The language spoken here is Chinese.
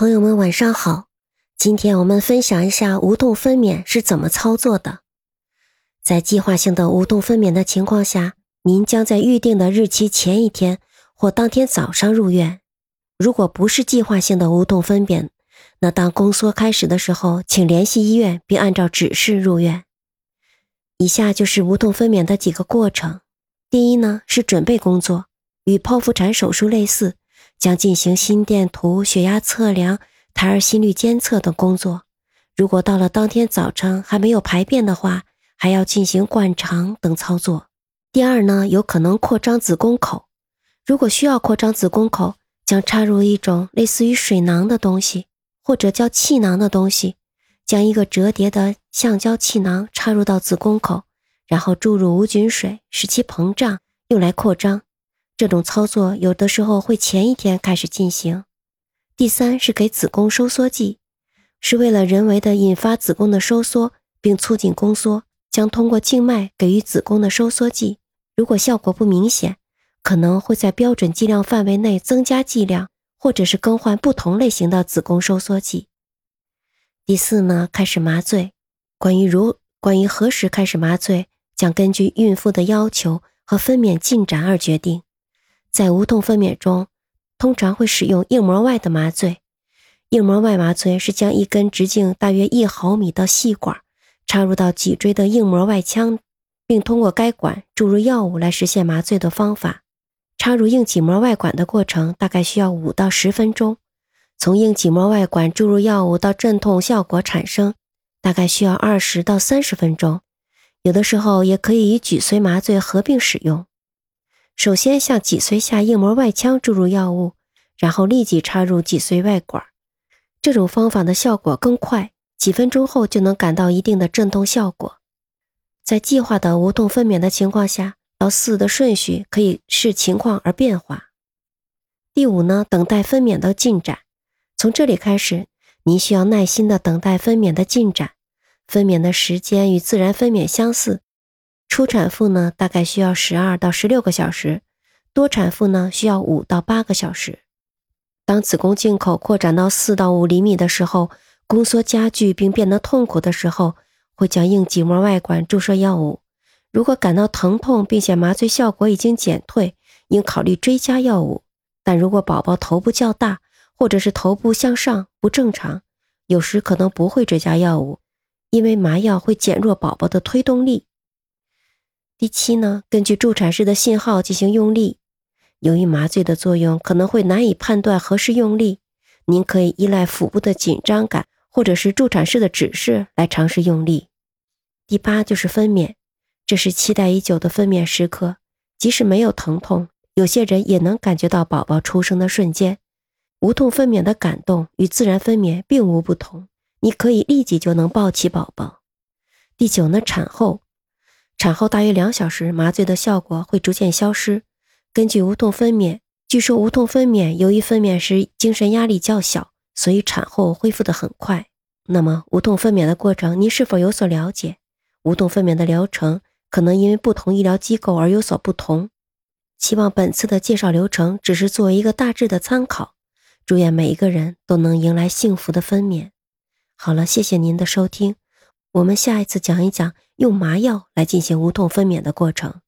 朋友们晚上好，今天我们分享一下无痛分娩是怎么操作的。在计划性的无痛分娩的情况下，您将在预定的日期前一天或当天早上入院。如果不是计划性的无痛分娩，那当宫缩开始的时候，请联系医院并按照指示入院。以下就是无痛分娩的几个过程。第一呢是准备工作，与剖腹产手术类似。将进行心电图、血压测量、胎儿心率监测等工作。如果到了当天早晨还没有排便的话，还要进行灌肠等操作。第二呢，有可能扩张子宫口。如果需要扩张子宫口，将插入一种类似于水囊的东西，或者叫气囊的东西，将一个折叠的橡胶气囊插入到子宫口，然后注入无菌水，使其膨胀，用来扩张。这种操作有的时候会前一天开始进行。第三是给子宫收缩剂，是为了人为的引发子宫的收缩并促进宫缩，将通过静脉给予子宫的收缩剂。如果效果不明显，可能会在标准剂量范围内增加剂量，或者是更换不同类型的子宫收缩剂。第四呢，开始麻醉。关于如关于何时开始麻醉，将根据孕妇的要求和分娩进展而决定。在无痛分娩中，通常会使用硬膜外的麻醉。硬膜外麻醉是将一根直径大约一毫米的细管插入到脊椎的硬膜外腔，并通过该管注入药物来实现麻醉的方法。插入硬脊膜外管的过程大概需要五到十分钟。从硬脊膜外管注入药物到镇痛效果产生，大概需要二十到三十分钟。有的时候也可以与脊髓麻醉合并使用。首先向脊髓下硬膜外腔注入药物，然后立即插入脊髓外管。这种方法的效果更快，几分钟后就能感到一定的镇痛效果。在计划的无痛分娩的情况下，到四的顺序可以视情况而变化。第五呢，等待分娩的进展。从这里开始，您需要耐心的等待分娩的进展。分娩的时间与自然分娩相似。初产妇呢，大概需要十二到十六个小时；多产妇呢，需要五到八个小时。当子宫颈口扩展到四到五厘米的时候，宫缩加剧并变得痛苦的时候，会将硬脊膜外管注射药物。如果感到疼痛并且麻醉效果已经减退，应考虑追加药物。但如果宝宝头部较大，或者是头部向上不正常，有时可能不会追加药物，因为麻药会减弱宝宝的推动力。第七呢，根据助产士的信号进行用力。由于麻醉的作用可能会难以判断何时用力，您可以依赖腹部的紧张感或者是助产士的指示来尝试用力。第八就是分娩，这是期待已久的分娩时刻。即使没有疼痛，有些人也能感觉到宝宝出生的瞬间。无痛分娩的感动与自然分娩并无不同，你可以立即就能抱起宝宝。第九呢，产后。产后大约两小时，麻醉的效果会逐渐消失。根据无痛分娩，据说无痛分娩由于分娩时精神压力较小，所以产后恢复得很快。那么，无痛分娩的过程您是否有所了解？无痛分娩的疗程可能因为不同医疗机构而有所不同。希望本次的介绍流程只是作为一个大致的参考。祝愿每一个人都能迎来幸福的分娩。好了，谢谢您的收听。我们下一次讲一讲用麻药来进行无痛分娩的过程。